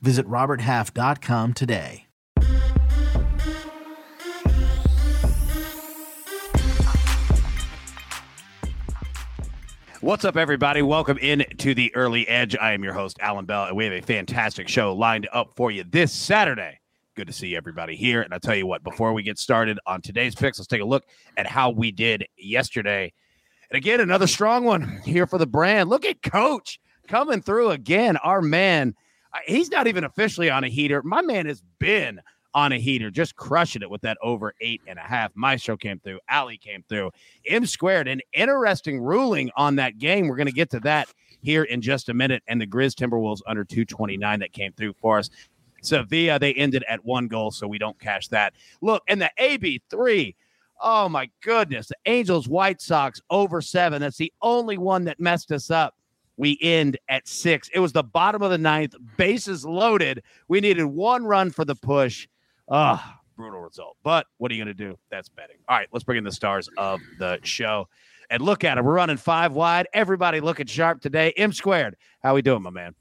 Visit RobertHalf.com today. What's up, everybody? Welcome in to the Early Edge. I am your host, Allan Bell, and we have a fantastic show lined up for you this Saturday. Good to see everybody here. And I'll tell you what, before we get started on today's picks, let's take a look at how we did yesterday. And again, another strong one here for the brand. Look at Coach coming through again. Our man, he's not even officially on a heater. My man has been on a heater, just crushing it with that over eight and a half. Maestro came through, Ali came through, M squared. An interesting ruling on that game. We're going to get to that here in just a minute. And the Grizz Timberwolves under 229 that came through for us. Sevilla, they ended at one goal, so we don't cash that. Look, and the AB3. Oh my goodness. The Angels White Sox over seven. That's the only one that messed us up. We end at six. It was the bottom of the ninth, bases loaded. We needed one run for the push. Ah, brutal result. But what are you going to do? That's betting. All right, let's bring in the stars of the show. And look at it. We're running five wide. Everybody looking sharp today. M squared. How we doing, my man?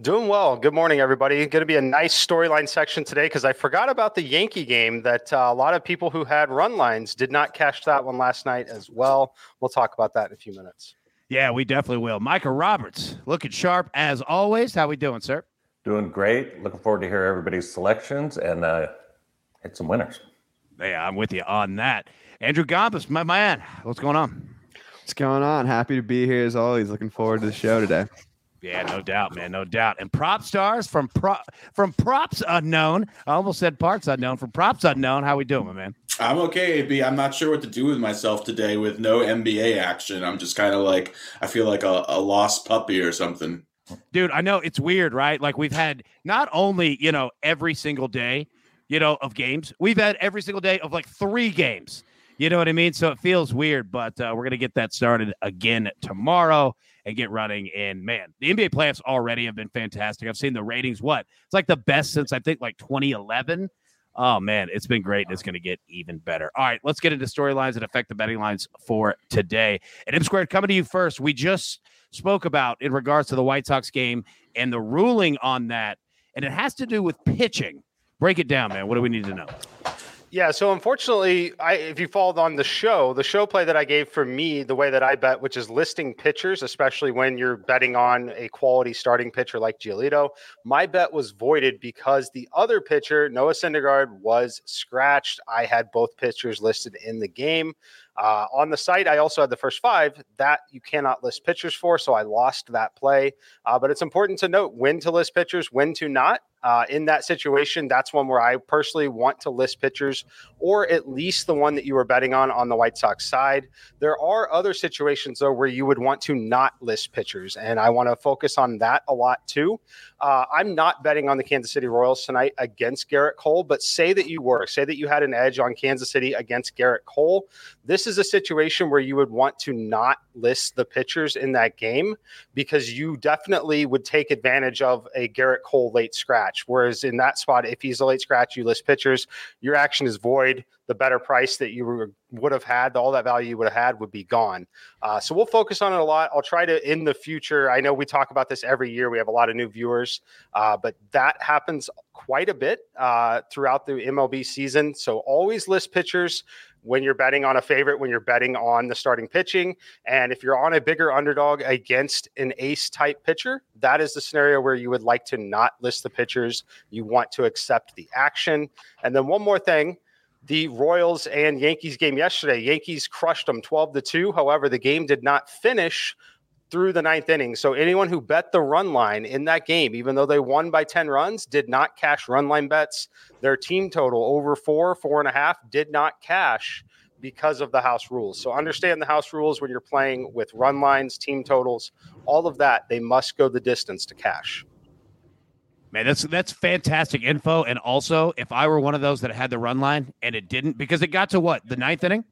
Doing well. Good morning, everybody. Going to be a nice storyline section today because I forgot about the Yankee game that uh, a lot of people who had run lines did not catch that one last night as well. We'll talk about that in a few minutes. Yeah, we definitely will. Micah Roberts, looking sharp as always. How we doing, sir? Doing great. Looking forward to hear everybody's selections and uh, hit some winners. Yeah, I'm with you on that. Andrew Gombas, my man, what's going on? What's going on? Happy to be here as always. Looking forward to the show today. Yeah, no doubt, man, no doubt. And PropStarz from prop from props unknown. I almost said parts unknown. From props unknown, how we doing, my man? I'm okay, AB. I'm not sure what to do with myself today with no NBA action. I'm just kind of like I feel like a, a lost puppy or something. Dude, I know it's weird, right? Like we've had not only, you know, every single day, you know, of games, we've had every single day of like three games. You know what I mean? So it feels weird, but uh, we're going to get that started again tomorrow and get running. And man, the NBA playoffs already have been fantastic. I've seen the ratings. What? It's like the best since I think like 2011. Oh man, it's been great and it's going to get even better. All right, let's get into storylines that affect the betting lines for today. And M Squared coming to you first. We just spoke about in regards to the White Sox game and the ruling on that, and it has to do with pitching. Break it down, man. What do we need to know? Yeah, so unfortunately, I, if you followed on the show, the show play that I gave for me, the way that I bet, which is listing pitchers, especially when you're betting on a quality starting pitcher like Giolito, my bet was voided because the other pitcher, Noah Syndergaard, was scratched. I had both pitchers listed in the game. Uh, on the site, I also had the first five that you cannot list pitchers for, so I lost that play. Uh, but it's important to note when to list pitchers, when to not. Uh, in that situation, that's one where I personally want to list pitchers, or at least the one that you were betting on on the White Sox side. There are other situations though where you would want to not list pitchers, and I want to focus on that a lot too. Uh, I'm not betting on the Kansas City Royals tonight against Gerrit Cole, but say that you were, say that you had an edge on Kansas City against Gerrit Cole. This is a situation where you would want to not list the pitchers in that game because you definitely would take advantage of a Gerrit Cole late scratch. Whereas in that spot, if he's a late scratch, you list pitchers, your action is void. The better price that you would have had, all that value you would have had would be gone. Uh, so we'll focus on it a lot. I'll try to in the future. I know we talk about this every year. We have a lot of new viewers, uh, but that happens quite a bit uh, throughout the MLB season. So always list pitchers when you're betting on a favorite, when you're betting on the starting pitching. And if you're on a bigger underdog against an ace type pitcher, that is the scenario where you would like to not list the pitchers. You want to accept the action. And then one more thing the Royals and Yankees game yesterday. Yankees crushed them 12 to 2. However, the game did not finish through the ninth inning. So anyone who bet the run line in that game, even though they won by 10 runs, did not cash run line bets. Their team total over four, four and a half did not cash because of the house rules. So understand the house rules when you're playing with run lines, team totals, all of that. They must go the distance to cash. Man, that's that's fantastic info. And also, if I were one of those that had the run line and it didn't, because it got to what the ninth inning,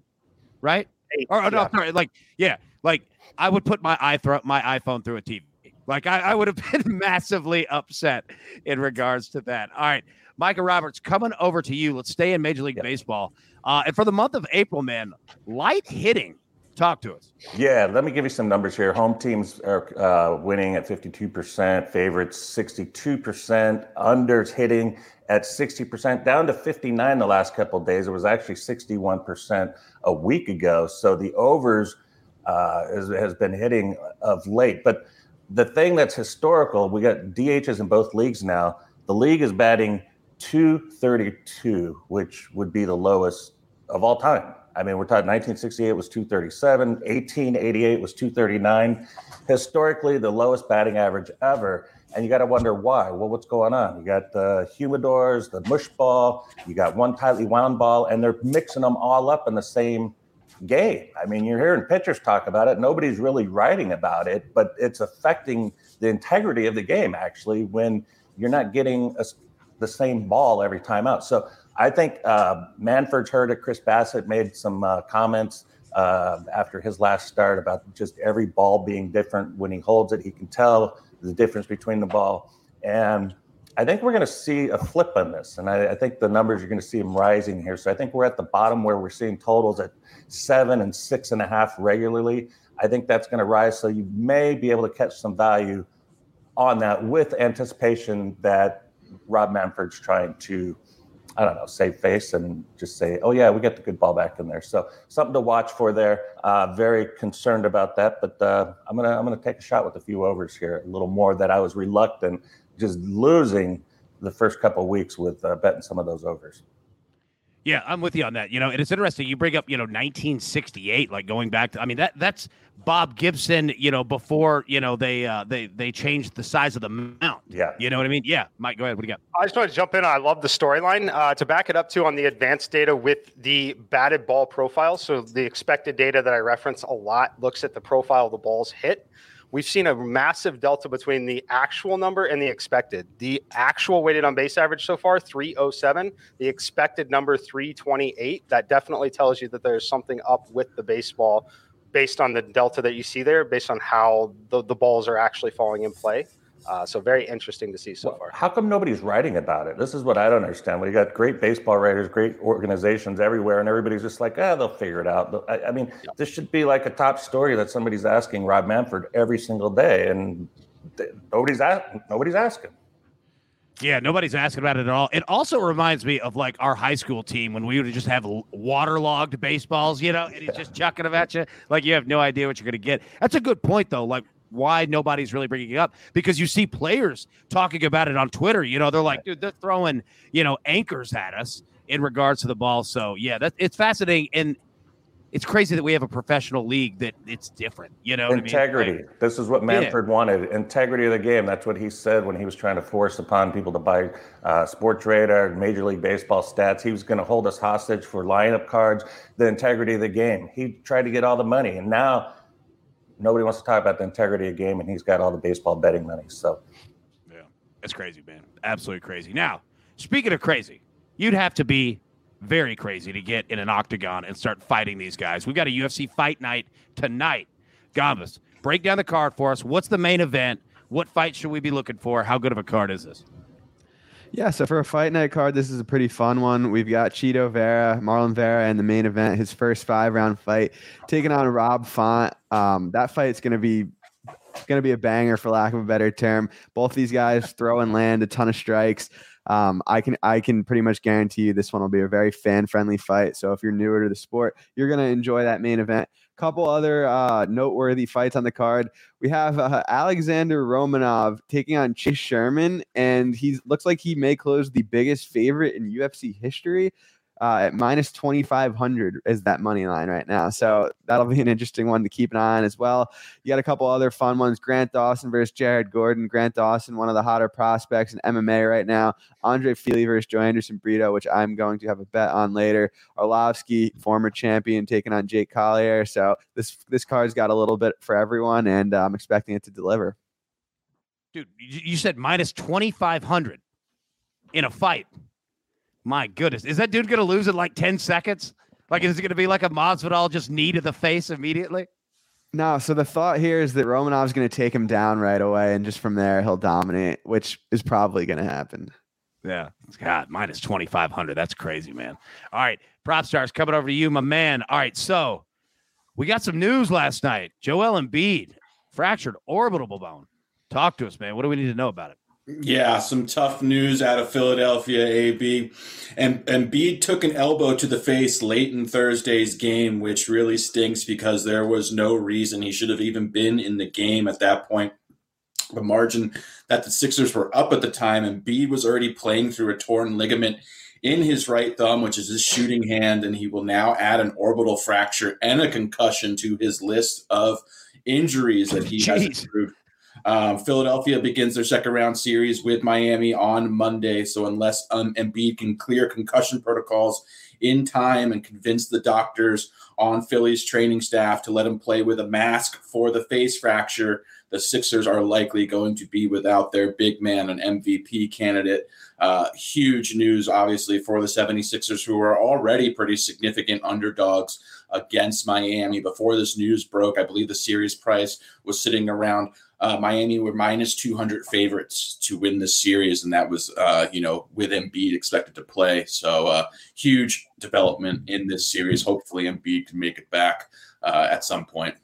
right? Eight, Or, or no, yeah. sorry, like yeah, like I would put my i throw my iPhone through a TV. Like I, I would have been massively upset in regards to that. All right, Micah Roberts, coming over to you. Let's stay in Major League Yep. Baseball. Uh, and for the month of April, man, light hitting. Talk to us. Yeah, let me give you some numbers here. Home teams are uh, winning at 52%, favorites 62%, unders hitting at 60%, down to 59 the last couple days. It was actually 61% a week ago. So the overs uh, has, has been hitting of late. But the thing that's historical, we got DHs in both leagues now. The league is batting 232, which would be the lowest of all time. I mean, we're talking 1968 was 237, 1888 was 239. Historically, the lowest batting average ever. And you got to wonder why. Well, what's going on? You got the humidors, the mush ball, you got one tightly wound ball, and they're mixing them all up in the same game. I mean, you're hearing pitchers talk about it. Nobody's really writing about it, but it's affecting the integrity of the game actually when you're not getting a, the same ball every time out. So I think uh, Manfred's heard it. Chris Bassitt made some uh, comments uh, after his last start about just every ball being different. When he holds it, he can tell the difference between the ball. And I think we're going to see a flip on this. And I, I think the numbers you're going to see them rising here. So I think we're at the bottom where we're seeing totals at seven and six and a half regularly. I think that's going to rise. So you may be able to catch some value on that with anticipation that Rob Manfred's trying to, I don't know, save face and just say, oh, yeah, we got the good ball back in there. So something to watch for there. Uh, very concerned about that. But uh, I'm going to I'm gonna take a shot with a few overs here, a little more that I was reluctant, just losing the first couple weeks with uh, betting some of those overs. Yeah, I'm with you on that. You know, and it's interesting. You bring up, you know, 1968, like going back to. I mean, that that's Bob Gibson. You know, before you know they uh, they they changed the size of the mound. Yeah. You know what I mean? Yeah, Mike, go ahead. What do you got? I just want to jump in. I love the storyline. Uh, to back it up too on the advanced data with the batted ball profile. So the expected data that I reference a lot looks at the profile of the balls hit. We've seen a massive delta between the actual number and the expected. The actual weighted on base average so far, 307. The expected number, 328. That definitely tells you that there's something up with the baseball based on the delta that you see there, based on how the, the balls are actually falling in play. Uh, so very interesting to see so Well, far. How come nobody's writing about it? This is what I don't understand. We got great baseball writers, great organizations everywhere, and everybody's just like, ah, they'll figure it out. But I, I mean, this should be like a top story that somebody's asking Rob Manfred every single day, and th- nobody's a- nobody's asking. Yeah, nobody's asking about it at all. It also reminds me of like our high school team when we would just have waterlogged baseballs, you know, and he's just chucking them at you. Like you have no idea what you're going to get. That's a good point, though. Like, why nobody's really bringing it up? Because you see players talking about it on Twitter. You know, they're like, dude, they're throwing, you know, anchors at us in regards to the ball. So, yeah, that it's fascinating. And it's crazy that we have a professional league that it's different. You know, what I mean? Integrity. Like, this is what Manfred wanted. Integrity of the game. That's what he said when he was trying to force upon people to buy uh, Sportradar, Major League Baseball stats. He was going to hold us hostage for lineup cards. The integrity of the game. He tried to get all the money, and now nobody wants to talk about the integrity of the game, and he's got all the baseball betting money. So Yeah, it's crazy, man. Absolutely crazy. Now, speaking of crazy, you'd have to be very crazy to get in an octagon and start fighting these guys. We've got a UFC fight night tonight. Gombas, break down the card for us. What's the main event? What fight should we be looking for? How good of a card is this? Yeah, so for a fight night card, this is a pretty fun one. We've got Chito Vera, Marlon Vera, in the main event, his first five round fight, taking on Rob Font. Um, that fight's going to be going to be a banger, for lack of a better term. Both these guys throw and land a ton of strikes. Um, I can I can pretty much guarantee you this one will be a very fan friendly fight. So if you're newer to the sport, you're going to enjoy that main event. Couple other uh, noteworthy fights on the card. We have uh, Alexander Romanov taking on Chase Sherman, and he looks like he may close the biggest favorite in UFC history. Uh, at minus 2500 is that money line right now. So that'll be an interesting one to keep an eye on as well. You got a couple other fun ones Grant Dawson versus Jared Gordon. Grant Dawson, one of the hotter prospects in MMA right now. Andre Fialho versus Joanderson Brito, which I'm going to have a bet on later. Arlovski, former champion, taking on Jake Collier. So this this card's got a little bit for everyone, and uh, I'm expecting it to deliver. Dude, you said minus 2,500 in a fight. My goodness. Is that dude going to lose in like 10 seconds? Like, is it going to be like a Masvidal just knee to the face immediately? No, so the thought here is that Romanov's going to take him down right away, and just from there he'll dominate, which is probably going to happen. Yeah. God, minus 2,500. That's crazy, man. All right. PropStarz coming over to you, my man. All right. So we got some news last night. Joel Embiid fractured orbital bone. Talk to us, man. What do we need to know about it? Yeah, some tough news out of Philadelphia, AB. And Embiid took an elbow to the face late in Thursday's game, which really stinks because there was no reason he should have even been in the game at that point. The margin that the Sixers were up at the time, and Embiid was already playing through a torn ligament in his right thumb, which is his shooting hand, and he will now add an orbital fracture and a concussion to his list of injuries that he has Jeez. accrued. Um, Philadelphia begins their second round series with Miami on Monday. So unless um, Embiid can clear concussion protocols in time and convince the doctors on Philly's training staff to let him play with a mask for the face fracture, the Sixers are likely going to be without their big man, an MVP candidate. Uh, huge news, obviously, for the 76ers, who are already pretty significant underdogs against Miami. Before this news broke, I believe the series price was sitting around uh, Miami were minus 200 favorites to win this series, and that was, uh, you know, with Embiid expected to play. So, uh, huge development in this series. Hopefully, Embiid can make it back uh, at some point.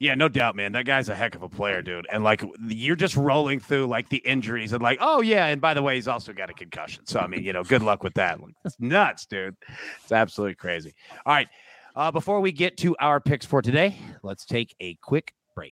Yeah, no doubt, man. That guy's a heck of a player, dude. And like you're just rolling through like the injuries and like, oh yeah, and by the way, he's also got a concussion. So I mean, you know, good luck with that. Like, that's nuts, dude. It's absolutely crazy. All right. Uh, before we get to our picks for today, let's take a quick break.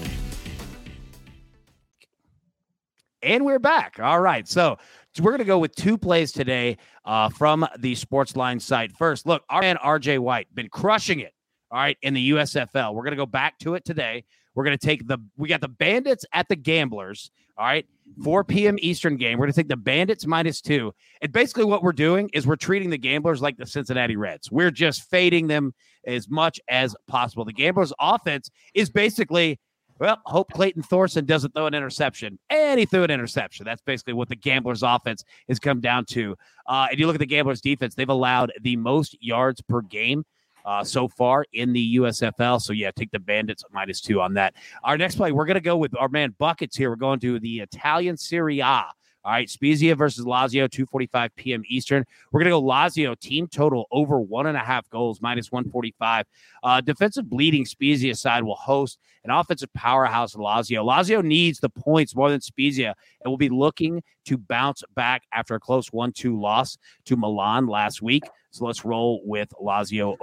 And we're back. All right. So, we're going to go with two plays today uh, from the Sportsline site. First, look, our man RJ White been crushing it. All right, in the USFL. We're going to go back to it today. We're going to take the we got the Bandits at the Gamblers. All right, 4 p.m. Eastern game. We're going to take the Bandits minus two. And basically, what we're doing is we're treating the Gamblers like the Cincinnati Reds. We're just fading them as much as possible. The Gamblers' offense is basically well, hope Clayton Thorson doesn't throw an interception. And he threw an interception. That's basically what the Gamblers offense has come down to. Uh, and you look at the Gamblers defense, they've allowed the most yards per game uh, so far in the USFL. So, yeah, take the Bandits minus two on that. Our next play, we're going to go with our man Buckets here. We're going to the Italian Serie A. All right, Spezia versus Lazio, 2:45 p.m. Eastern. We're gonna go Lazio team total over one and a half goals, minus 145. Uh, defensive bleeding Spezia side will host an offensive powerhouse Lazio. Lazio needs the points more than Spezia and will be looking to bounce back after a close 1-2 loss to Milan last week. So let's roll with Lazio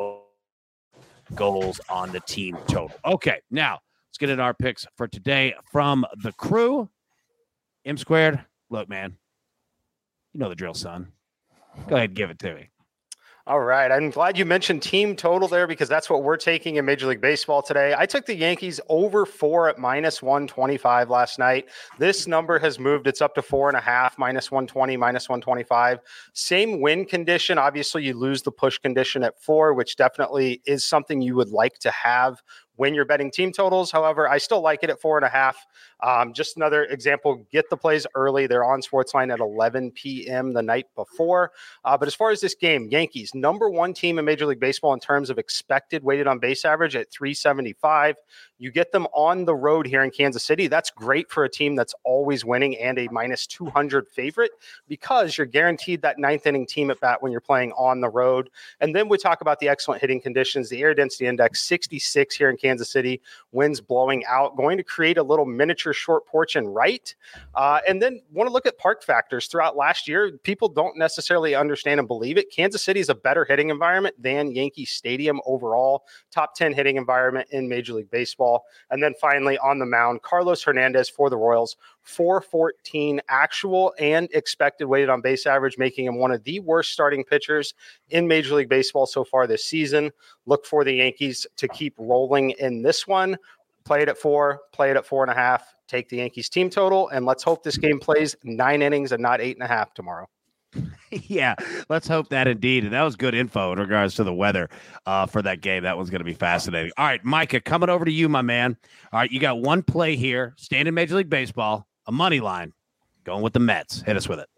goals on the team total. Okay, now let's get into our picks for today from the crew. M squared. Look, man, you know the drill, son. Go ahead and give it to me. All right. I'm glad you mentioned team total there because that's what we're taking in Major League Baseball today. I took the Yankees over four at minus 125 last night. This number has moved. It's up to four and a half, minus 120, minus 125. Same win condition. Obviously, you lose the push condition at four, which definitely is something you would like to have when you're betting team totals. However, I still like it at four and a half. Um, just another example get the plays early. They're on Sportsline at 11 p.m. the night before. Uh, but as far as this game, Yankees, number one team in Major League Baseball in terms of expected weighted on base average at 375. You get them on the road here in Kansas City. That's great for a team that's always winning and a minus 200 favorite because you're guaranteed that ninth inning team at bat when you're playing on the road. And then we talk about the excellent hitting conditions. The air density index 66 here in Kansas City, winds blowing out, going to create a little miniature short porch and right. Uh, and then want to look at park factors throughout last year. People don't necessarily understand and believe it. Kansas City is a better hitting environment than Yankee Stadium overall. Top 10 hitting environment in Major League Baseball. And then finally on the mound, Carlos Hernandez for the Royals, 414 actual and expected weighted on base average, making him one of the worst starting pitchers in Major League Baseball so far this season. Look for the Yankees to keep rolling in this one. Play it at four, play it at four and a half, take the Yankees team total, and let's hope this game plays nine innings and not eight and a half tomorrow. yeah, let's hope that indeed. And that was good info in regards to the weather uh, for that game. That one's going to be fascinating. All right, Micah, coming over to you, my man. All right, you got one play here, standing Major League Baseball, a money line, going with the Mets. Hit us with it.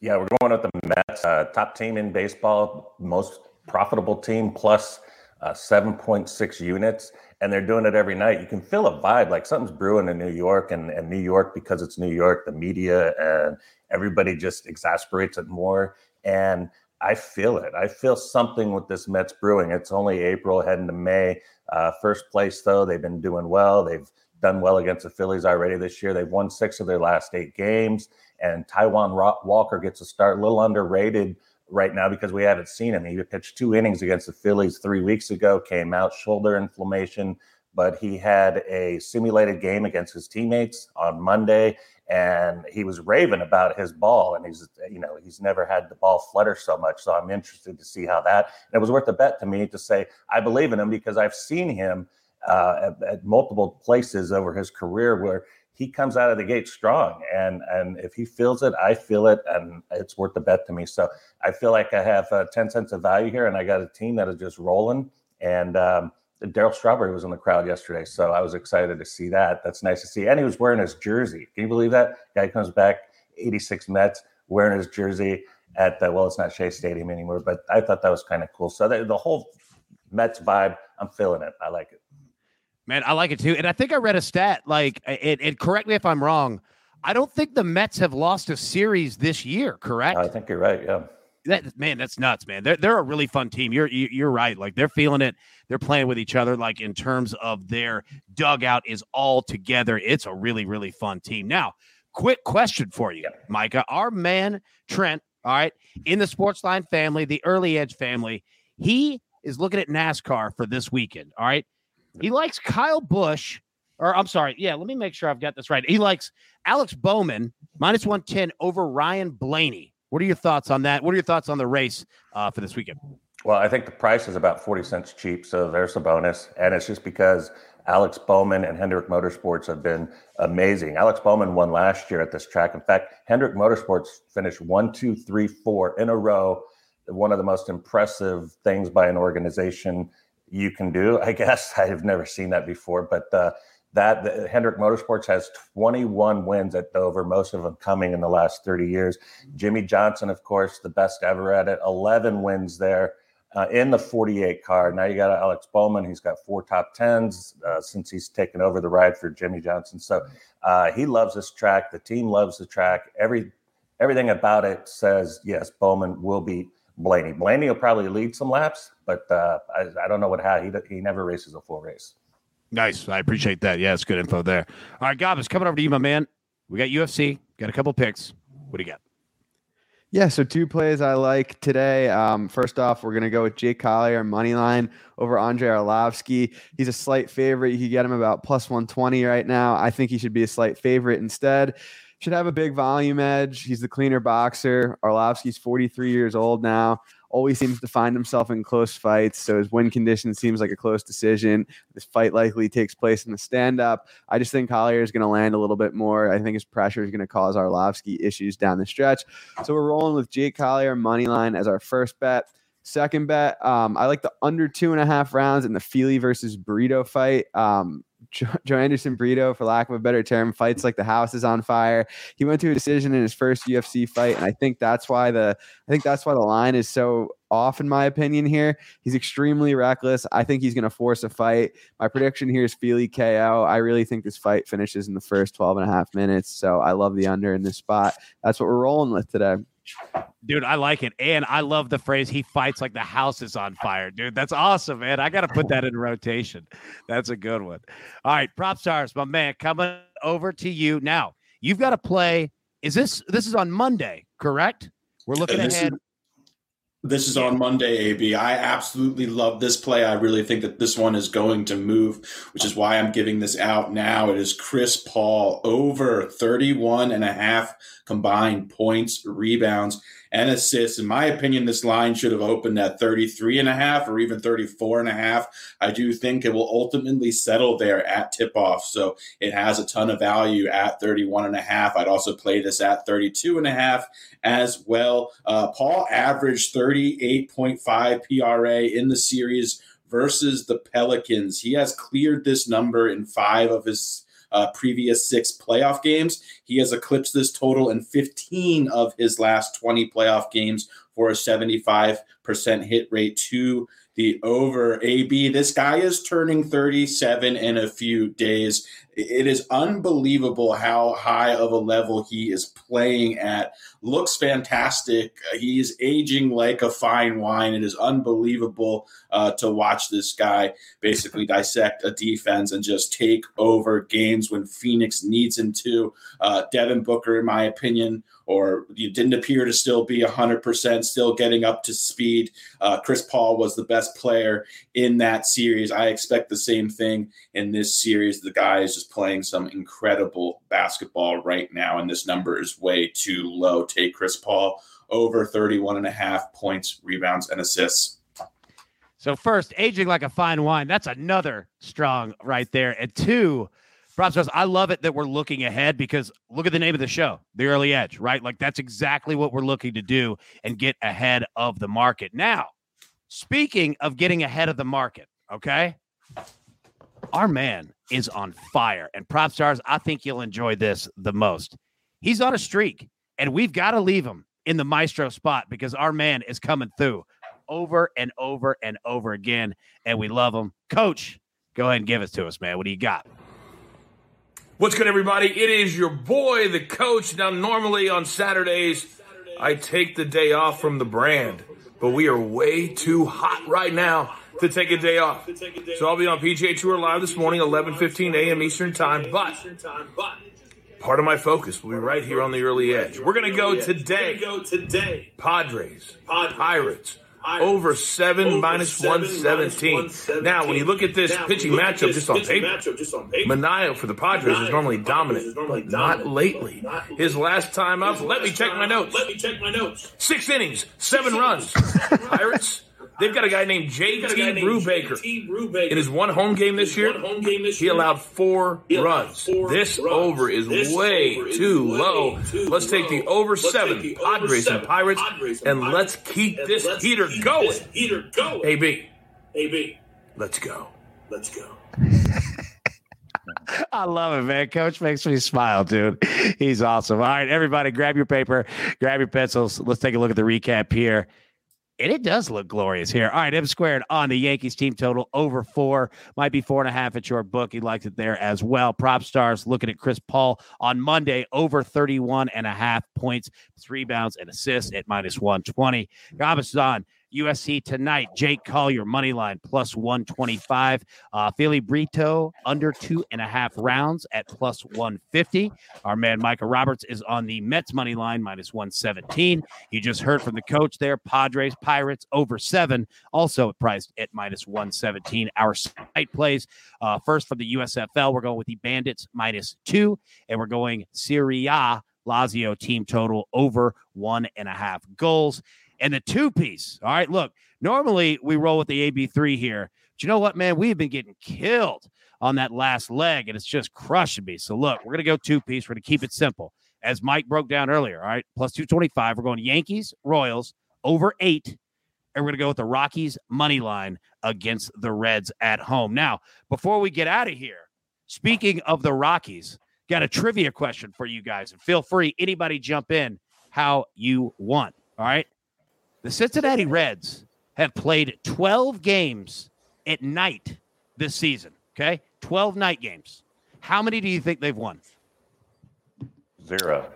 Yeah, we're going with the Mets, uh, top team in baseball, most profitable team, plus uh, 7.6 units, and they're doing it every night. You can feel a vibe like something's brewing in New York, and, and New York, because it's New York, the media and everybody just exasperates it more. And I feel it. I feel something with this Mets brewing. It's only April, heading to May. Uh, first place, though, they've been doing well. They've done well against the Phillies already this year. They've won six of their last eight games. And Taijuan Walker gets a start, a little underrated right now because we haven't seen him. He pitched two innings against the Phillies three weeks ago, came out shoulder inflammation, but he had a simulated game against his teammates on Monday and he was raving about his ball and he's you know he's never had the ball flutter so much so i'm interested to see how that and it was worth a bet to me to say i believe in him because i've seen him uh, at, at, multiple places over his career where he comes out of the gate strong and and if he feels it i feel it and it's worth the bet to me. So i feel like i have uh, 10 cents of value here and i got a team that is just rolling and um, Darryl Strawberry was in the crowd yesterday, so I was excited to see that. That's nice to see. And he was wearing his jersey. Can you believe that? Guy comes back, 86 Mets, wearing his jersey at the, well, it's not Shea Stadium anymore, but I thought that was kind of cool. So the, the whole Mets vibe, I'm feeling it. I like it. Man, I like it too. And I think I read a stat, like, it, it correct me if I'm wrong. I don't think the Mets have lost a series this year, correct? I think you're right. Yeah that man, that's nuts, man. They're they're a really fun team. You're you're right. Like they're feeling it. They're playing with each other. Like in terms of their dugout is all together. It's a really really fun team. Now, quick question for you, Micah. Our man Trent. All right, in the Sportsline family, the Early Edge family, he is looking at NASCAR for this weekend. All right, he likes Kyle Busch. Or I'm sorry, yeah. Let me make sure I've got this right. He likes Alex Bowman minus one ten over Ryan Blaney. What are your thoughts on that? What are your thoughts on the race uh, for this weekend? Well, I think the price is about 40 cents cheap. So there's a bonus. And it's just because Alex Bowman and Hendrick Motorsports have been amazing. Alex Bowman won last year at this track. In fact, Hendrick Motorsports finished one, two, three, four in a row. One of the most impressive things by an organization you can do, I guess. I've never seen that before, but uh, that the, Hendrick Motorsports has 21 wins at Dover, most of them coming in the last 30 years. Jimmie Johnson, of course, the best ever at it, 11 wins there uh, in the 48 car. Now you got Alex Bowman, he's got four top tens uh, since he's taken over the ride for Jimmie Johnson. So uh, he loves this track. The team loves the track. Every everything about it says yes, Bowman will beat Blaney. Blaney will probably lead some laps, but uh, I, I, don't know what how he he never races a full race. Nice. I appreciate that. Yeah, it's good info there. All right, Gombas coming over to you, my man. We got UFC, got a couple picks. What do you got? Yeah, so two plays I like today. Um, first off, we're gonna go with Jake Collier money line over Andre Arlovski. He's a slight favorite. You can get him about plus 120 right now. I think he should be a slight favorite instead. Should have a big volume edge. He's the cleaner boxer. Arlovski's 43 years old now always seems to find himself in close fights. So his win condition seems like a close decision. This fight likely takes place in the stand up. I just think Collier is going to land a little bit more. I think his pressure is going to cause Arlovski issues down the stretch. So we're rolling with Jake Collier money line as our first bet. Second bet, um, I like the under two and a half rounds in the Fialho versus Brito fight. Um, Joanderson Brito, for lack of a better term, fights like the house is on fire. He went to a decision in his first UFC fight, and I think that's why the I think that's why the line is so off, in my opinion. Here, he's extremely reckless. I think he's going to force a fight. My prediction here is Fialho KO. I really think this fight finishes in the first 12 and a half minutes. So I love the under in this spot. That's what we're rolling with today. Dude, I like it. And I love the phrase he fights like the house is on fire. Dude, that's awesome, man. I got to put that in rotation. That's a good one. All right, PropStarz, my man, coming over to you. Now, you've got to play. Is this this is on Monday, correct? We're looking ahead. This is on Monday, AB. I absolutely love this play. I really think that this one is going to move, which is why I'm giving this out now. It is Chris Paul over 31 and a half combined points, rebounds, and assists. In my opinion, this line should have opened at 33 and a half or even 34 and a half. I do think it will ultimately settle there at tip off. So it has a ton of value at 31 and a half. I'd also play this at 32 and a half as well. Uh, Paul averaged 38.5 PRA in the series versus the Pelicans. He has cleared this number in five of his uh, previous six playoff games. He has eclipsed this total in 15 of his last 20 playoff games for a 75% hit rate to the over. AB, this guy is turning 37 in a few days. It is unbelievable how high of a level he is playing at. Looks fantastic. He's aging like a fine wine. It is unbelievable uh, to watch this guy basically dissect a defense and just take over games when Phoenix needs him to. Uh, Devin Booker, in my opinion, or you didn't appear to still be 100%, still getting up to speed. Uh, Chris Paul was the best player in that series. I expect the same thing in this series. The guy is just playing some incredible basketball right now, and this number is way too low. Take Chris Paul over 31 and a half points, rebounds, and assists. So, first, aging like a fine wine. That's another strong right there. And two, Props I love it that we're looking ahead because look at the name of the show, The Early Edge, right? Like that's exactly what we're looking to do and get ahead of the market. Now, speaking of getting ahead of the market, okay? Our man is on fire. And PropStarz, I think you'll enjoy this the most. He's on a streak, and we've got to leave him in the maestro spot because our man is coming through over and over and over again. And we love him. Coach, go ahead and give it to us, man. What do you got? What's good, everybody? It is your boy, the coach. Now, normally on Saturdays, I take the day off from the brand, but we are way too hot right now to take a day off. So I'll be on PGA Tour Live this morning, 11:15 a.m. Eastern Time. But part of my focus will be right here on the early edge. We're gonna go today. Padres, Pirates over seven over minus seven 117. Minus now, when you look at this now, pitching matchup just on paper, Manaea for the Padres is normally dominant, but not lately. His last time up, let me check my notes. Let me check my notes. Six innings, seven runs. Pirates They've got a guy named J.T. Brubaker. In his one home game this year, he allowed four runs. This over is way too low. Let's take the over seven, Padres and Pirates, and let's keep this heater going. AB. AB. Let's go. Let's go. I love it, man. Coach makes me smile, dude. He's awesome. All right, everybody, grab your paper, grab your pencils. Let's take a look at the recap here. And it does look glorious here. All right, M squared on the Yankees team total over four, might be four and a half at your book. He likes it there as well. PropStarz looking at Chris Paul on Monday over 31 and a half points, three rebounds, and assists at minus 120. Gombas on UFC tonight. Jake Collier, money line plus 125. Uh, Fialho Brito under two and a half rounds at plus 150. Our man Micah Roberts is on the Mets money line minus 117. You just heard from the coach there. Padres, Pirates over seven, also priced at minus 117. Our site plays uh, first from the USFL. We're going with the Bandits minus two, and we're going Serie A Lazio team total over one and a half goals and the two piece. All right, look, normally we roll with the AB3 here. But you know what, man? We've been getting killed on that last leg, and it's just crushing me. So, look, we're going to go two piece. We're going to keep it simple. As Mike broke down earlier, all right, plus 225. We're going Yankees, Royals over eight. And we're going to go with the Rockies money line against the Reds at home. Now, before we get out of here, speaking of the Rockies, got a trivia question for you guys. And feel free, anybody jump in how you want. All right. The Cincinnati Reds have played 12 games at night this season. Okay. 12 night games. How many do you think they've won? Zero.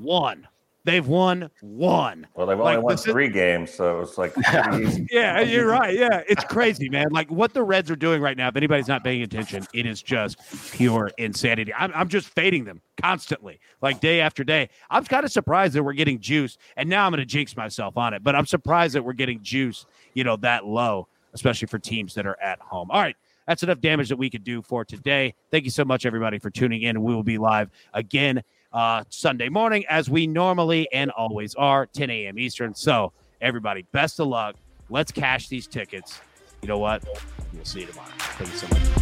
One. They've won one. Well, they've Like, only won this is- three games, so it was like. Yeah, you're right. Yeah, it's crazy, man. Like what the Reds are doing right now. If anybody's not paying attention, it is just pure insanity. I'm, I'm just fading them constantly, like day after day. I'm kind of surprised that we're getting juice, and now I'm going to jinx myself on it. But I'm surprised that we're getting juice, you know, that low, especially for teams that are at home. All right. That's enough damage that we could do for today. Thank you so much, everybody, for tuning in. We will be live again uh, Sunday morning, as we normally and always are, 10 a.m. Eastern. So, everybody, best of luck. Let's cash these tickets. You know what? We'll see you tomorrow. Thank you so much.